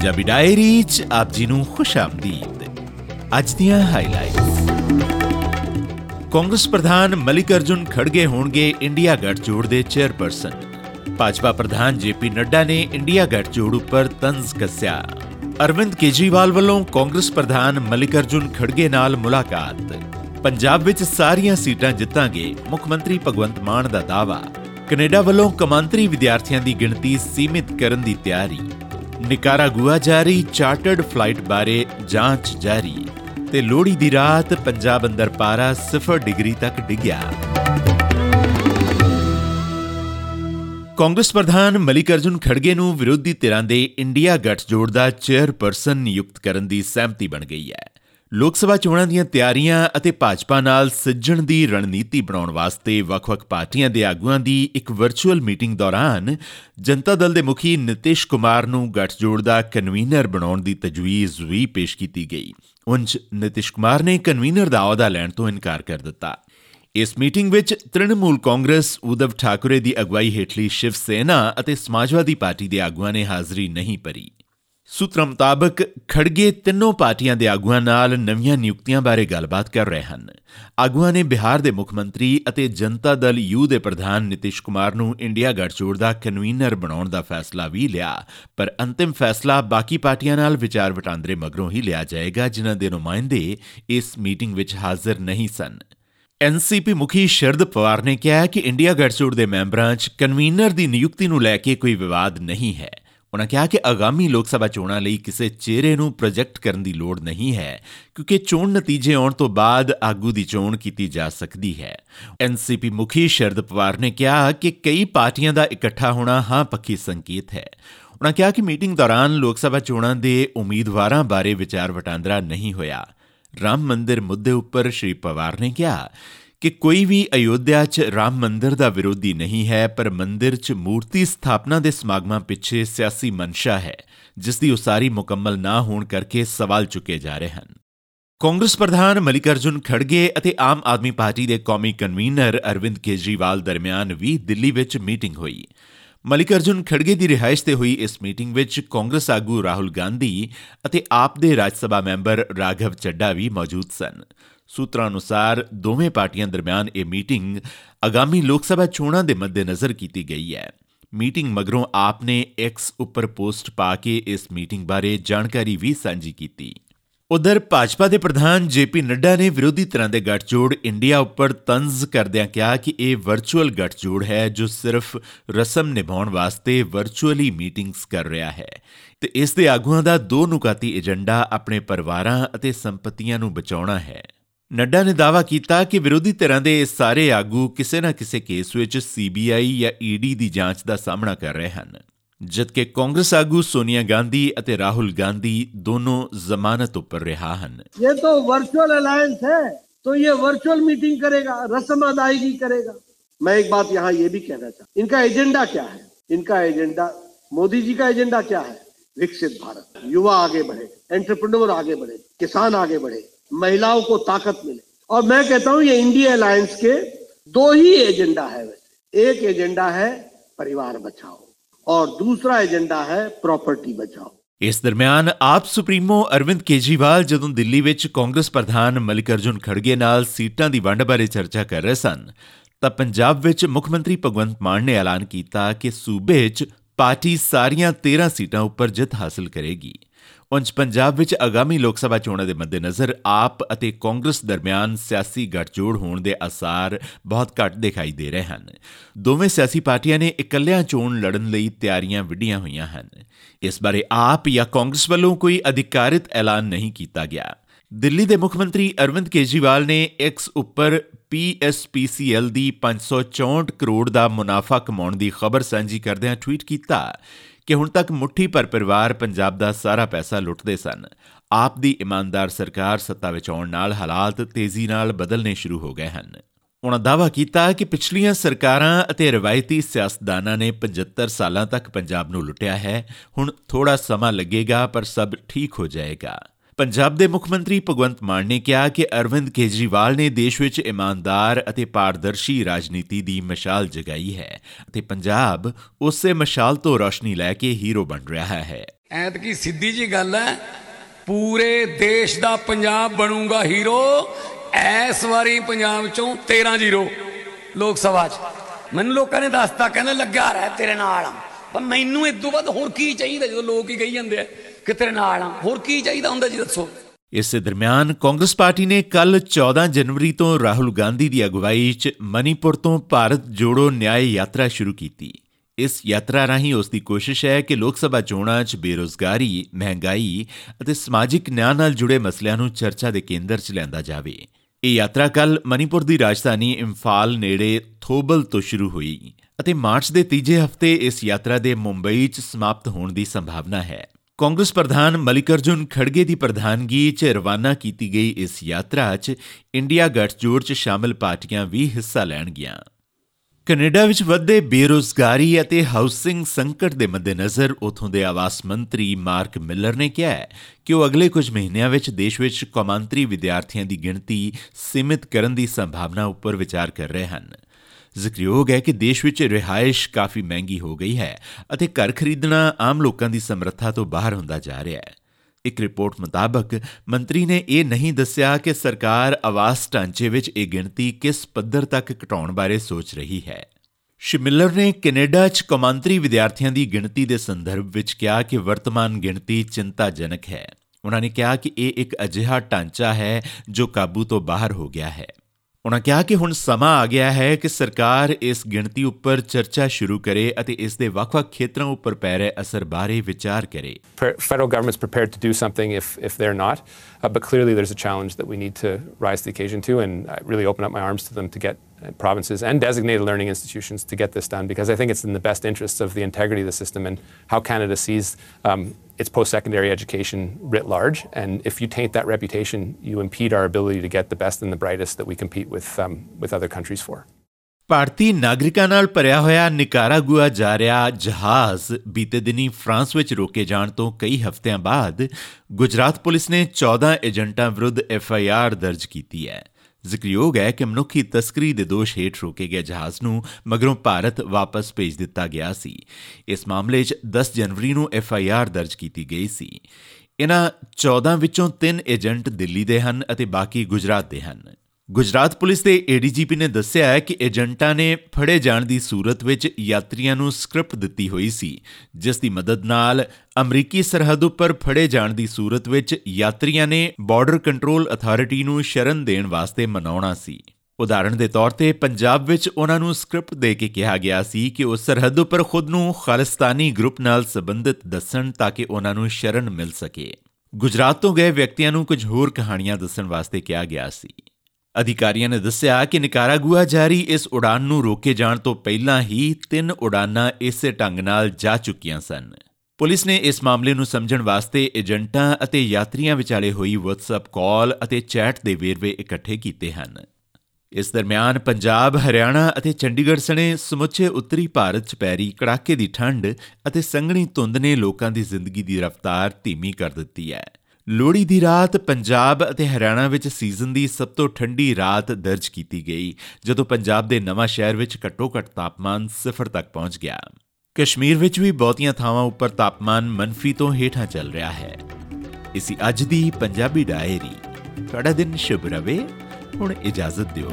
Punjabi diary 'ਚ ਆਪ ਜੀ ਨੂੰ ਖੁਸ਼ ਆਮਦੀਦ। ਅੱਜ ਦੀਆਂ ਹਾਈਲਾਈਟਸ ਕਾਂਗਰਸ ਪ੍ਰਧਾਨ ਮਲਿਕ ਅਰਜੁਨ ਖੜਗੇ ਹੋਣਗੇ ਇੰਡੀਆ ਗੱਠਜੋੜ ਦੇ ਚੇਅਰਪਰਸਨ ਭਾਜਪਾ ਪ੍ਰਧਾਨ ਜੇਪੀ ਨੱਡਾ ਨੇ ਇੰਡੀਆ ਗੱਠਜੋੜ ਉੱਪਰ ਤੰਜ਼ ਕੱਸਿਆ। ਅਰਵਿੰਦ ਕੇਜਰੀਵਾਲ ਵੱਲੋਂ ਕਾਂਗਰਸ ਪ੍ਰਧਾਨ ਮਲਿਕ ਅਰਜੁਨ ਖੜਗੇ ਨਾਲ ਮੁਲਾਕਾਤ। ਪੰਜਾਬ ਵਿੱਚ ਸਾਰੀਆਂ ਸੀਟਾਂ ਜਿੱਤਾਂਗੇ ਮੁੱਖ ਮੰਤਰੀ ਭਗਵੰਤ ਮਾਨ ਦਾ ਦਾਅਵਾ। ਕੈਨੇਡਾ ਵੱਲੋਂ ਕਮਾਂਤਰੀ ਵਿਦਿਆਰਥੀਆਂ ਦੀ ਗਿਣਤੀ ਸੀਮਿਤ ਕਰਨ ਦੀ ਤਿਆਰੀ। ਨਿਕਾਰਾਗੁਆ ਜਾਰੀ ਚਾਰਟਰਡ ਫਲਾਈਟ ਬਾਰੇ ਜਾਂਚ ਜਾਰੀ ਤੇ ਲੋਹੜੀ ਦੀ ਰਾਤ ਪੰਜਾਬ ਅੰਦਰ ਪਾਰਾ 0 ਡਿਗਰੀ ਤੱਕ ਡਿੱਗਿਆ। ਕਾਂਗਰਸ ਪ੍ਰਧਾਨ ਮਲਿਕ ਅਰਜੁਨ ਖੜਗੇ ਨੂੰ ਵਿਰੋਧੀ ਧਿਰਾਂ ਦੇ ਇੰਡੀਆ ਗੱਠਜੋੜ ਦਾ ਚੇਅਰਪਰਸਨ ਨਿਯੁਕਤ ਕਰਨ ਦੀ ਸਹਿਮਤੀ ਬਣ ਗਈ ਹੈ। ਲੋਕ ਸਭਾ ਚੋਣਾਂ ਦੀਆਂ ਤਿਆਰੀਆਂ ਅਤੇ ਭਾਜਪਾ ਨਾਲ ਸੱਜਣ ਦੀ ਰਣਨੀਤੀ ਬਣਾਉਣ ਵਾਸਤੇ ਵੱਖ-ਵੱਖ ਪਾਰਟੀਆਂ ਦੇ ਆਗੂਆਂ ਦੀ ਇੱਕ ਵਰਚੁਅਲ ਮੀਟਿੰਗ ਦੌਰਾਨ ਜਨਤਾ ਦਲ ਦੇ ਮੁਖੀ ਨਿਤਿਸ਼ ਕੁਮਾਰ ਨੂੰ ਗੱਠਜੋੜ ਦਾ ਕਨਵੀਨਰ ਬਣਾਉਣ ਦੀ ਤਜਵੀਜ਼ ਵੀ ਪੇਸ਼ ਕੀਤੀ ਗਈ। ਉੰਜ ਨਿਤਿਸ਼ ਕੁਮਾਰ ਨੇ ਕਨਵੀਨਰ ਦਾ ਅਹੁਦਾ ਲੈਣ ਤੋਂ ਇਨਕਾਰ ਕਰ ਦਿੱਤਾ। ਇਸ ਮੀਟਿੰਗ ਵਿੱਚ ਤ੍ਰਿਣਮੂਲ ਕਾਂਗਰਸ ਉਦਵ ਠਾਕੁਰੇ ਦੀ ਅਗਵਾਈ ਹੇਠਲੀ ਸ਼ਿਵ ਸੈਨਾ ਅਤੇ ਸਮਾਜਵਾਦੀ ਪਾਰਟੀ ਦੇ ਆਗੂਆਂ ਨੇ ਹਾਜ਼ਰੀ ਨਹੀਂ ਭਰੀ। ਸੂਤਰਾਂ ਮੁਤਾਬਕ, ਖੜਗੇ ਤਿੰਨੋਂ ਪਾਰਟੀਆਂ ਦੇ ਆਗੂਆਂ ਨਾਲ ਨਵੀਆਂ ਨਿਯੁਕਤੀਆਂ ਬਾਰੇ ਗੱਲਬਾਤ ਕਰ ਰਹੇ ਹਨ। ਆਗੂਆਂ ਨੇ ਬਿਹਾਰ ਦੇ ਮੁੱਖ ਮੰਤਰੀ ਅਤੇ ਜਨਤਾ ਦਲ ਯੂ ਦੇ ਪ੍ਰਧਾਨ ਨਿਤਿਸ਼ ਕੁਮਾਰ ਨੂੰ ਇੰਡੀਆ ਗੱਠਜੋੜ ਦਾ ਕਨਵੀਨਰ ਬਣਾਉਣ ਦਾ ਫੈਸਲਾ ਵੀ ਲਿਆ। ਪਰ ਅੰਤਿਮ ਫੈਸਲਾ ਬਾਕੀ ਪਾਰਟੀਆਂ ਨਾਲ ਵਿਚਾਰ ਵਟਾਂਦਰੇ ਮਗਰੋਂ ਹੀ ਲਿਆ ਜਾਏਗਾ, ਜਿਨ੍ਹਾਂ ਦੇ ਨੁਮਾਇੰਦੇ ਇਸ ਮੀਟਿੰਗ ਵਿੱਚ ਹਾਜ਼ਰ ਨਹੀਂ ਸਨ। ਐਨਸੀਪੀ ਮੁਖੀ ਸ਼ਰਦ ਪਵਾਰ ਨੇ ਕਿਹਾ ਕਿ ਇੰਡੀਆ ਗੱਠਜੋੜ ਦੇ ਮੈਂਬਰਾਂ 'ਚ ਕਨਵੀਨਰ ਦੀ ਨਿਯੁਕਤੀ ਨੂੰ ਲੈ ਕੇ ਕੋਈ ਵਿਵਾਦ ਨਹੀਂ ਹੈ। ਉਹਨਾਂ ਕਿਹਾ ਕਿ ਆਗਾਮੀ ਲੋਕ ਸਭਾ ਚੋਣਾਂ ਲਈ ਕਿਸੇ ਚਿਹਰੇ ਨੂੰ ਪ੍ਰੋਜੈਕਟ ਕਰਨ ਦੀ ਲੋੜ ਨਹੀਂ ਹੈ, ਕਿਉਂਕਿ ਚੋਣ ਨਤੀਜੇ ਆਉਣ ਤੋਂ ਬਾਅਦ ਆਗੂ ਦੀ ਚੋਣ ਕੀਤੀ ਜਾ ਸਕਦੀ ਹੈ। ਐਨਸੀਪੀ ਮੁਖੀ ਸ਼ਰਦ ਪਵਾਰ ਨੇ ਕਿਹਾ ਕਿ ਕਈ ਪਾਰਟੀਆਂ ਦਾ ਇਕੱਠਾ ਹੋਣਾ ਹਾਂ ਪੱਕੀ ਸੰਕੇਤ ਹੈ। ਉਹਨਾਂ ਕਿਹਾ ਕਿ ਮੀਟਿੰਗ ਦੌਰਾਨ ਲੋਕ ਸਭਾ ਚੋਣਾਂ ਦੇ ਉਮੀਦਵਾਰਾਂ ਬਾਰੇ ਵਿਚਾਰ ਵਟਾਂਦਰਾ ਨਹੀਂ ਹੋਇਆ। ਰਾਮ ਮੰਦਿਰ ਮੁੱਦੇ ਉੱਪਰ ਸ਼੍ਰੀ ਪਵਾਰ ਨੇ ਕਿਹਾ ਕਿ ਕੋਈ ਵੀ ਅਯੋਧਿਆ 'ਚ ਰਾਮ ਮੰਦਿਰ ਦਾ ਵਿਰੋਧੀ ਨਹੀਂ ਹੈ, ਪਰ ਮੰਦਿਰ 'ਚ ਮੂਰਤੀ ਸਥਾਪਨਾ ਦੇ ਸਮਾਗਮਾਂ ਪਿੱਛੇ ਸਿਆਸੀ ਮਨਸ਼ਾ ਹੈ, ਜਿਸ ਦੀ ਉਸਾਰੀ ਮੁਕੰਮਲ ਨਾ ਹੋਣ ਕਰਕੇ ਸਵਾਲ ਚੁੱਕੇ ਜਾ ਰਹੇ ਹਨ। ਕਾਂਗਰਸ ਪ੍ਰਧਾਨ ਮਲਿਕ ਅਰਜੁਨ ਖੜਗੇ ਅਤੇ ਆਮ ਆਦਮੀ ਪਾਰਟੀ ਦੇ ਕੌਮੀ ਕਨਵੀਨਰ ਅਰਵਿੰਦ ਕੇਜਰੀਵਾਲ ਦਰਮਿਆਨ ਵੀ ਦਿੱਲੀ ਵਿੱਚ ਮੀਟਿੰਗ ਹੋਈ। ਮਲਿਕ ਅਰਜੁਨ ਖੜਗੇ ਦੀ ਰਿਹਾਇਸ਼ ਤੇ ਹੋਈ ਇਸ ਮੀਟਿੰਗ ਵਿੱਚ ਕਾਂਗਰਸ ਆਗੂ ਰਾਹੁਲ ਗਾਂਧੀ ਅਤੇ ਆਪ ਦੇ ਰਾਜ ਸਭਾ ਮੈਂਬਰ ਰਾਘਵ ਚੱਡਾ ਵੀ ਮੌਜੂਦ ਸਨ। ਸੂਤਰਾਂ ਅਨੁਸਾਰ ਦੋਵੇਂ ਪਾਰਟੀਆਂ ਦਰਮਿਆਨ ਇਹ ਮੀਟਿੰਗ ਆਗਾਮੀ ਲੋਕ ਸਭਾ ਚੋਣਾਂ ਦੇ ਮੱਦੇਨਜ਼ਰ ਕੀਤੀ ਗਈ ਹੈ। ਮੀਟਿੰਗ ਮਗਰੋਂ ਆਪ ਨੇ ਐਕਸ ਉੱਪਰ ਪੋਸਟ ਪਾ ਕੇ ਇਸ ਮੀਟਿੰਗ ਬਾਰੇ ਜਾਣਕਾਰੀ ਵੀ ਸਾਂਝੀ ਕੀਤੀ। ਉਧਰ ਭਾਜਪਾ ਦੇ ਪ੍ਰਧਾਨ ਜੇਪੀ ਨੱਡਾ ਨੇ ਵਿਰੋਧੀ ਤਰ੍ਹਾਂ ਦੇ ਗੱਠਜੋੜ ਇੰਡੀਆ ਉੱਪਰ ਤੰਜ਼ ਕਰਦਿਆਂ ਕਿਹਾ ਕਿ ਇਹ ਵਰਚੁਅਲ ਗੱਠਜੋੜ ਹੈ ਜੋ ਸਿਰਫ ਰਸਮ ਨਿਭਾਉਣ ਵਾਸਤੇ ਵਰਚੁਅਲੀ ਮੀਟਿੰਗਸ ਕਰ ਰਿਹਾ ਹੈ ਤੇ ਇਸ ਦੇ ਆਗੂਆਂ ਦਾ ਦੋ ਨੁਕਾਤੀ ਏਜੰਡਾ ਆਪਣੇ ਪਰਿਵਾਰਾਂ ਅਤੇ ਸੰਪਤੀਆਂ ਨੂੰ ਬਚਾਉਣਾ ਹੈ। ਨੱਡਾ ਨੇ ਦਾਅਵਾ ਕੀਤਾ ਕਿ ਵਿਰੋਧੀ ਧਿਰਾਂ ਦੇ ਸਾਰੇ ਆਗੂ ਕਿਸੇ ਨਾ ਕਿਸੇ ਕੇਸ ਵਿੱਚ ਸੀਬੀਆਈ ਜਾਂ ਈਡੀ ਦੀ ਜਾਂਚ ਦਾ ਸਾਹਮਣਾ ਕਰ ਰਹੇ ਹਨ ਜਦਕਿ ਕਾਂਗਰਸ ਆਗੂ ਸੋਨੀਆ ਗਾਂਧੀ ਅਤੇ ਰਾਹੁਲ ਗਾਂਧੀ ਦੋਨੋਂ ਜ਼ਮਾਨਤ ਉੱਪਰ ਰਿਹਾ ਹਨ ਇਹ ਤਾਂ वर्चुअल अलायंस है तो ये वर्चुअल मीटिंग करेगा रस्म अदायगी करेगा मैं एक बात यहाँ ये भी कहना चाहता इनका एजेंडा क्या है इनका एजेंडा मोदी जी का एजेंडा क्या है विकसित भारत युवा आगे बढ़े एंटरप्रेन्योर आगे बढ़े किसान आगे बढ़े महिलाओं को ताकत मिले और मैं कहता हूं ये इंडिया अलायंस के दो ही एजेंडा है वैसे एक एजेंडा है परिवार बचाओ और दूसरा एजेंडा है प्रॉपर्टी बचाओ ਇਸ ਦਰਮਿਆਨ ਆਪ ਸੁਪਰੀਮੋ ਅਰਵਿੰਦ ਕੇਜੀਵਾਲ ਜਦੋਂ ਦਿੱਲੀ ਵਿੱਚ ਕਾਂਗਰਸ ਪ੍ਰਧਾਨ ਮਲਿਕ ਅਰਜੁਨ ਖੜਗੇ ਨਾਲ ਸੀਟਾਂ ਦੀ ਵੰਡ ਬਾਰੇ ਚਰਚਾ ਕਰ ਰਹੇ ਸਨ ਤਾਂ ਪੰਜਾਬ ਵਿੱਚ ਮੁੱਖ ਮੰਤਰੀ ਭਗਵੰਤ ਮਾਨ ਨੇ ਐਲਾਨ ਕੀਤਾ ਕਿ ਸੂਬੇ 'ਚ ਪਾਰਟੀ ਸਾਰੀਆਂ 13 ਸੀਟਾਂ ਉੱਪਰ ਜਿੱਤ ਹਾਸਲ ਕਰੇਗੀ ਉੰਜ ਪੰਜਾਬ ਵਿੱਚ ਆਗਾਮੀ ਲੋਕ ਸਭਾ ਚੋਣਾਂ ਦੇ ਮੱਦੇਨਜ਼ਰ ਆਪ ਅਤੇ ਕਾਂਗਰਸ ਦਰਮਿਆਨ ਸਿਆਸੀ ਗੱਠਜੋੜ ਹੋਣ ਦੇ ਅਸਾਰ ਬਹੁਤ ਘੱਟ ਦਿਖਾਈ ਦੇ ਰਹੇ ਹਨ। ਦੋਵੇਂ ਸਿਆਸੀ ਪਾਰਟੀਆਂ ਨੇ ਇਕੱਲਿਆਂ ਚੋਣ ਲੜਨ ਲਈ ਤਿਆਰੀਆਂ ਵਿੱਢੀਆਂ ਹੋਈਆਂ ਹਨ। ਇਸ ਬਾਰੇ ਆਪ ਜਾਂ ਕਾਂਗਰਸ ਵੱਲੋਂ ਕੋਈ ਅਧਿਕਾਰਿਤ ਐਲਾਨ ਨਹੀਂ ਕੀਤਾ ਗਿਆ। ਦਿੱਲੀ ਦੇ ਮੁੱਖ ਮੰਤਰੀ ਅਰਵਿੰਦ ਕੇਜਰੀਵਾਲ ਨੇ ਐਕਸ ਉੱਪਰ ਪੀਐਸਪੀਸੀਐਲ ਦੀ 564 ਕਰੋੜ ਦਾ ਮੁਨਾਫਾ ਕਮਾਉਣ ਦੀ ਖਬਰ ਸਾਂਝੀ ਕਰਦਿਆਂ ਟਵੀਟ ਕੀਤਾ। ਕਿ ਹੁਣ ਤੱਕ ਮੁੱਠੀ ਪਰ ਪਰਿਵਾਰ ਪੰਜਾਬ ਦਾ ਸਾਰਾ ਪੈਸਾ ਲੁੱਟਦੇ ਸਨ। ਆਪ ਦੀ ਇਮਾਨਦਾਰ ਸਰਕਾਰ ਸੱਤਾ ਵਿੱਚ ਆਉਣ ਨਾਲ ਹਾਲਾਤ ਤੇਜ਼ੀ ਨਾਲ ਬਦਲਨੇ ਸ਼ੁਰੂ ਹੋ ਗਏ ਹਨ। ਉਹਨਾਂ ਦਾਅਵਾ ਕੀਤਾ ਕਿ ਪਿਛਲੀਆਂ ਸਰਕਾਰਾਂ ਅਤੇ ਰਵਾਇਤੀ ਸਿਆਸਤਦਾਨਾਂ ਨੇ 75 ਸਾਲਾਂ ਤੱਕ ਪੰਜਾਬ ਨੂੰ ਲੁੱਟਿਆ ਹੈ। ਹੁਣ ਥੋੜਾ ਸਮਾਂ ਲੱਗੇਗਾ, ਪਰ ਸਭ ਠੀਕ ਹੋ ਜਾਏਗਾ। ਪੰਜਾਬ ਦੇ ਮੁੱਖ ਮੰਤਰੀ ਭਗਵੰਤ ਮਾਨ ਨੇ ਕਿਹਾ ਕਿ ਅਰਵਿੰਦ ਕੇਜਰੀਵਾਲ ਨੇ ਦੇਸ਼ ਵਿੱਚ ਇਮਾਨਦਾਰ ਅਤੇ ਪਾਰਦਰਸ਼ੀ ਰਾਜਨੀਤੀ ਦੀ ਮਸ਼ਾਲ ਜਗਾਈ ਹੈ ਅਤੇ ਪੰਜਾਬ ਉਸੇ ਮਸ਼ਾਲ ਤੋਂ ਰੋਸ਼ਨੀ ਲੈ ਕੇ ਹੀਰੋ ਬਣ ਰਿਹਾ ਹੈ। ਐਤਕੀ ਸਿੱਧੀ ਜੀ ਗੱਲ ਹੈ, ਪੂਰੇ ਦੇਸ਼ ਦਾ ਪੰਜਾਬ ਬਣੂਗਾ ਹੀਰੋ, ਐਸ ਵਾਰੀ ਪੰਜਾਬ ਚੋਂ 13 ਜ਼ੀਰੋ ਲੋਕ ਸਭਾ 'ਚ। ਮੈਨੂੰ ਲੋਕਾਂ ਨੇ ਦੱਸਤਾ, ਕਹਿੰਦੇ ਲੱਗਾ ਰਿਹਾ ਤੇਰੇ ਨਾਲ। ਆ। ਪਰ ਮੈਨੂੰ ਇਸ ਤੋਂ ਵੱਧ ਹੋਰ ਕੀ ਚਾਹੀਦਾ ਜਦੋਂ ਲੋਕ ਹੀ ਕਹੀ ਜਾਂਦੇ ਆ? ਕਿ ਤੇਰੇ ਨਾਲ ਆ। ਹੋਰ ਕੀ ਚਾਹੀਦਾ ਹੁੰਦਾ ਜੀ ਦੱਸੋ? ਇਸੇ ਦਰਮਿਆਨ ਕਾਂਗਰਸ ਪਾਰਟੀ ਨੇ ਕੱਲ 14 ਜਨਵਰੀ ਤੋਂ ਰਾਹੁਲ ਗਾਂਧੀ ਦੀ ਅਗਵਾਈ 'ਚ ਮਨੀਪੁਰ ਤੋਂ ਭਾਰਤ ਜੋੜੋ ਨਿਆਂ ਯਾਤਰਾ ਸ਼ੁਰੂ ਕੀਤੀ। ਇਸ ਯਾਤਰਾ ਰਾਹੀਂ ਉਸ ਦੀ ਕੋਸ਼ਿਸ਼ ਹੈ ਕਿ ਲੋਕ ਸਭਾ ਚੋਣਾਂ 'ਚ ਬੇਰੋਜ਼ਗਾਰੀ, ਮਹਿੰਗਾਈ ਅਤੇ ਸਮਾਜਿਕ ਨਿਆਂ ਨਾਲ ਜੁੜੇ ਮਸਲਿਆਂ ਨੂੰ ਚਰਚਾ ਦੇ ਕੇਂਦਰ 'ਚ ਲਿਆਂਦਾ ਜਾਵੇ। ਇਹ ਯਾਤਰਾ ਕੱਲ ਮਨੀਪੁਰ ਦੀ ਰਾਜਧਾਨੀ ਇੰਫਾਲ ਨੇੜੇ ਥੋਬਲ ਤੋਂ ਸ਼ੁਰੂ ਹੋਈ ਅਤੇ ਮਾਰਚ ਦੇ ਤੀਜੇ ਹਫ਼ਤੇ ਇਸ ਯਾਤਰਾ ਦੇ ਮੁੰਬਈ 'ਚ ਸਮਾਪਤ ਹੋਣ ਦੀ ਸੰਭਾਵਨਾ ਹੈ। ਕਾਂਗਰਸ ਪ੍ਰਧਾਨ ਮਲਿਕਰਜੁਨ ਖੜਗੇ ਦੀ ਪ੍ਰਧਾਨਗੀ 'ਚ ਰਵਾਨਾ ਕੀਤੀ ਗਈ ਇਸ ਯਾਤਰਾ 'ਚ ਇੰਡੀਆ ਗੱਠਜੋੜ 'ਚ ਸ਼ਾਮਲ ਪਾਰਟੀਆਂ ਵੀ ਹਿੱਸਾ ਲੈਣਗੀਆਂ। ਕੈਨੇਡਾ ਵਿੱਚ ਵੱਧਦੇ ਬੇਰੋਜ਼ਗਾਰੀ ਅਤੇ ਹਾਊਸਿੰਗ ਸੰਕਟ ਦੇ ਮੱਦੇਨਜ਼ਰ ਉਥੋਂ ਦੇ ਆਵਾਸ ਮੰਤਰੀ ਮਾਰਕ ਮਿਲਰ ਨੇ ਕਿਹਾ ਹੈ ਕਿ ਉਹ ਅਗਲੇ ਕੁਝ ਮਹੀਨਿਆਂ ਵਿੱਚ ਦੇਸ਼ ਵਿੱਚ ਕੌਮਾਂਤਰੀ ਵਿਦਿਆਰਥੀਆਂ ਦੀ ਗਿਣਤੀ ਸੀਮਿਤ ਕਰਨ ਦੀ ਸੰਭਾਵਨਾ ਉੱਪਰ ਵਿਚਾਰ ਕਰ ਰਹੇ ਹਨ। ਜ਼ਿਕਰਯੋਗ ਹੈ ਕਿ ਦੇਸ਼ ਵਿੱਚ ਰਿਹਾਇਸ਼ ਕਾਫੀ ਮਹਿੰਗੀ ਹੋ ਗਈ ਹੈ ਅਤੇ ਘਰ ਖਰੀਦਣਾ ਆਮ ਲੋਕਾਂ ਦੀ ਸਮਰੱਥਾ ਤੋਂ ਬਾਹਰ ਹੁੰਦਾ ਜਾ ਰਿਹਾ ਹੈ। ਇੱਕ ਰਿਪੋਰਟ ਮੁਤਾਬਕ ਮੰਤਰੀ ਨੇ ਇਹ ਨਹੀਂ ਦੱਸਿਆ ਕਿ ਸਰਕਾਰ ਆਵਾਸ ਢਾਂਚੇ ਵਿੱਚ ਇਹ ਗਿਣਤੀ ਕਿਸ ਪੱਧਰ ਤੱਕ ਘਟਾਉਣ ਬਾਰੇ ਸੋਚ ਰਹੀ ਹੈ। ਸ਼ਿਮਿਲਰ ਨੇ ਕੈਨੇਡਾ 'ਚ ਕੌਮਾਂਤਰੀ ਵਿਦਿਆਰਥੀਆਂ ਦੀ ਗਿਣਤੀ ਦੇ ਸੰਦਰਭ ਵਿੱਚ ਕਿਹਾ ਕਿ ਵਰਤਮਾਨ ਗਿਣਤੀ ਚਿੰਤਾਜਨਕ ਹੈ। ਉਹਨਾਂ ਨੇ ਕਿਹਾ ਕਿ ਇਹ ਇੱਕ ਅਜਿਹਾ ਢਾਂਚਾ ਹੈ ਜੋ ਕਾਬੂ ਤੋਂ ਬਾਹਰ ਹੋ ਗਿਆ ਹੈ। ਉਹਨਾਂ ਕਿਹਾ ਕਿ ਹੁਣ ਸਮਾਂ ਆ ਗਿਆ ਹੈ ਕਿ ਸਰਕਾਰ ਇਸ ਗਿਣਤੀ ਉੱਪਰ ਚਰਚਾ ਸ਼ੁਰੂ ਕਰੇ ਅਤੇ ਇਸ ਦੇ ਵੱਖ-ਵੱਖ ਖੇਤਰਾਂ ਉੱਪਰ ਪੈ ਰਹੇ ਅਸਰ ਬਾਰੇ ਵਿਚਾਰ ਕਰੇ federal governments prepared to do something if if they are not but clearly there's a challenge that we need to rise the occasion to and I really open up my arms to them to get provinces and designated learning institutions to get this done because I think it's in the best interests of the integrity of the system and how Canada sees um, its post-secondary education writ large. And if you taint that reputation, you impede our ability to get the best and the brightest that we compete with um, with other countries for. ਭਾਰਤੀ ਨਾਗਰਿਕਾਂ ਨਾਲ ਭਰਿਆ ਹੋਇਆ Nicaragua ਜਾ ਰਿਹਾ ਜਹਾਜ਼ ਬੀਤੇ ਦਿਨੀ ਫਰਾਂਸ ਵਿੱਚ ਰੋਕੇ ਜਾਣ ਤੋਂ ਕਈ ਹਫ਼ਤਿਆਂ ਬਾਅਦ ਗੁਜਰਾਤ ਪੁਲਿਸ ਨੇ 14 ਏਜੰਟਾਂ ਵਿਰੁੱਧ ਐਫ ਆਈ ਆਰ ਦਰਜ ਕੀਤੀ ਹੈ ਜ਼ਿਕਰਯੋਗ ਹੈ ਕਿ ਮਨੁੱਖੀ ਤਸਕਰੀ ਦੇ ਦੋਸ਼ ਹੇਠ ਰੋਕੇ ਗਏ ਜਹਾਜ਼ ਨੂੰ ਮਗਰੋਂ ਭਾਰਤ ਵਾਪਸ ਭੇਜ ਦਿੱਤਾ ਗਿਆ ਸੀ। ਇਸ ਮਾਮਲੇ 'ਚ 10 ਜਨਵਰੀ ਨੂੰ ਐਫ ਆਈ ਆਰ ਦਰਜ ਕੀਤੀ ਗਈ ਸੀ। ਇਹਨਾਂ 14 ਵਿੱਚੋਂ 3 ਏਜੰਟ ਦਿੱਲੀ ਦੇ ਹਨ ਅਤੇ ਬਾਕੀ ਗੁਜਰਾਤ ਦੇ ਹਨ। ਗੁਜਰਾਤ ਪੁਲਿਸ ਦੇ ਏਡੀਜੀਪੀ ਨੇ ਦੱਸਿਆ ਹੈ ਕਿ ਏਜੰਟਾਂ ਨੇ ਫੜੇ ਜਾਣ ਦੀ ਸੂਰਤ ਵਿੱਚ ਯਾਤਰੀਆਂ ਨੂੰ ਸਕ੍ਰਿਪਟ ਦਿੱਤੀ ਹੋਈ ਸੀ, ਜਿਸ ਦੀ ਮਦਦ ਨਾਲ ਅਮਰੀਕੀ ਸਰਹੱਦ ਉੱਪਰ ਫੜੇ ਜਾਣ ਦੀ ਸੂਰਤ ਵਿੱਚ ਯਾਤਰੀਆਂ ਨੇ ਬਾਰਡਰ ਕੰਟਰੋਲ ਅਥਾਰਟੀ ਨੂੰ ਸ਼ਰਨ ਦੇਣ ਵਾਸਤੇ ਮਨਾਉਣਾ ਸੀ। ਉਦਾਹਰਣ ਦੇ ਤੌਰ ਤੇ ਪੰਜਾਬ ਵਿੱਚ ਉਹਨਾਂ ਨੂੰ ਸਕ੍ਰਿਪਟ ਦੇ ਕੇ ਕਿਹਾ ਗਿਆ ਸੀ ਕਿ ਉਹ ਸਰਹੱਦ ਉੱਪਰ ਖੁਦ ਨੂੰ ਖਾਲਿਸਤਾਨੀ ਗਰੁੱਪ ਨਾਲ ਸੰਬੰਧਿਤ ਦੱਸਣ ਤਾਂ ਕਿ ਉਹਨਾਂ ਨੂੰ ਸ਼ਰਨ ਮਿਲ ਸਕੇ। ਗੁਜਰਾਤ ਤੋਂ ਗਏ ਵਿਅਕਤੀਆਂ ਨੂੰ ਕੁਝ ਹੋਰ ਕਹਾਣੀਆਂ ਦੱਸਣ ਵਾਸਤੇ ਕਿਹਾ ਗਿਆ ਸੀ। ਅਧਿਕਾਰੀਆਂ ਨੇ ਦੱਸਿਆ ਕਿ ਨਿਕਾਰਾਗੁਆ ਜਾਰੀ ਇਸ ਉਡਾਨ ਨੂੰ ਰੋਕੇ ਜਾਣ ਤੋਂ ਪਹਿਲਾਂ ਹੀ ਤਿੰਨ ਉਡਾਨਾਂ ਇਸੇ ਢੰਗ ਨਾਲ ਜਾ ਚੁੱਕੀਆਂ ਸਨ। ਪੁਲਿਸ ਨੇ ਇਸ ਮਾਮਲੇ ਨੂੰ ਸਮਝਣ ਵਾਸਤੇ ਏਜੰਟਾਂ ਅਤੇ ਯਾਤਰੀਆਂ ਵਿਚਾਲੇ ਹੋਈ WhatsApp ਕਾਲ ਅਤੇ ਚੈਟ ਦੇ ਵੇਰਵੇ ਇਕੱਠੇ ਕੀਤੇ ਹਨ। ਇਸ ਦਰਮਿਆਨ ਪੰਜਾਬ, ਹਰਿਆਣਾ ਅਤੇ ਚੰਡੀਗੜ੍ਹ ਸਣੇ ਸਮੁੱਚੇ ਉੱਤਰੀ ਭਾਰਤ 'ਚ ਪੈਰੀ ਕੜਾਕੇ ਦੀ ਠੰਡ ਅਤੇ ਸੰਘਣੀ ਧੁੰਦ ਨੇ ਲੋਕਾਂ ਦੀ ਜ਼ਿੰਦਗੀ ਦੀ ਰਫ਼ਤਾਰ ਧੀਮੀ ਕਰ ਦਿੱਤੀ ਹੈ। ਲੋਹੜੀ ਦੀ ਰਾਤ ਪੰਜਾਬ ਅਤੇ ਹਰਿਆਣਾ ਵਿੱਚ ਸੀਜ਼ਨ ਦੀ ਸਭ ਤੋਂ ਠੰਡੀ ਰਾਤ ਦਰਜ ਕੀਤੀ ਗਈ, ਜਦੋਂ ਪੰਜਾਬ ਦੇ ਨਵਾਂ ਸ਼ਹਿਰ ਵਿੱਚ ਘੱਟੋ-ਘੱਟ ਤਾਪਮਾਨ ਸਿਫਰ ਤੱਕ ਪਹੁੰਚ ਗਿਆ। ਕਸ਼ਮੀਰ ਵਿੱਚ ਵੀ ਬਹੁਤੀਆਂ ਥਾਵਾਂ ਉੱਪਰ ਤਾਪਮਾਨ ਮੰਨਫੀ ਤੋਂ ਹੇਠਾਂ ਚੱਲ ਰਿਹਾ ਹੈ। ਇਸੀ ਅੱਜ ਦੀ ਪੰਜਾਬੀ ਡਾਇਰੀ। ਤੁਹਾਡਾ ਦਿਨ ਸ਼ੁਭ ਰਵੇ। ਹੁਣ ਇਜਾਜ਼ਤ ਦਿਓ।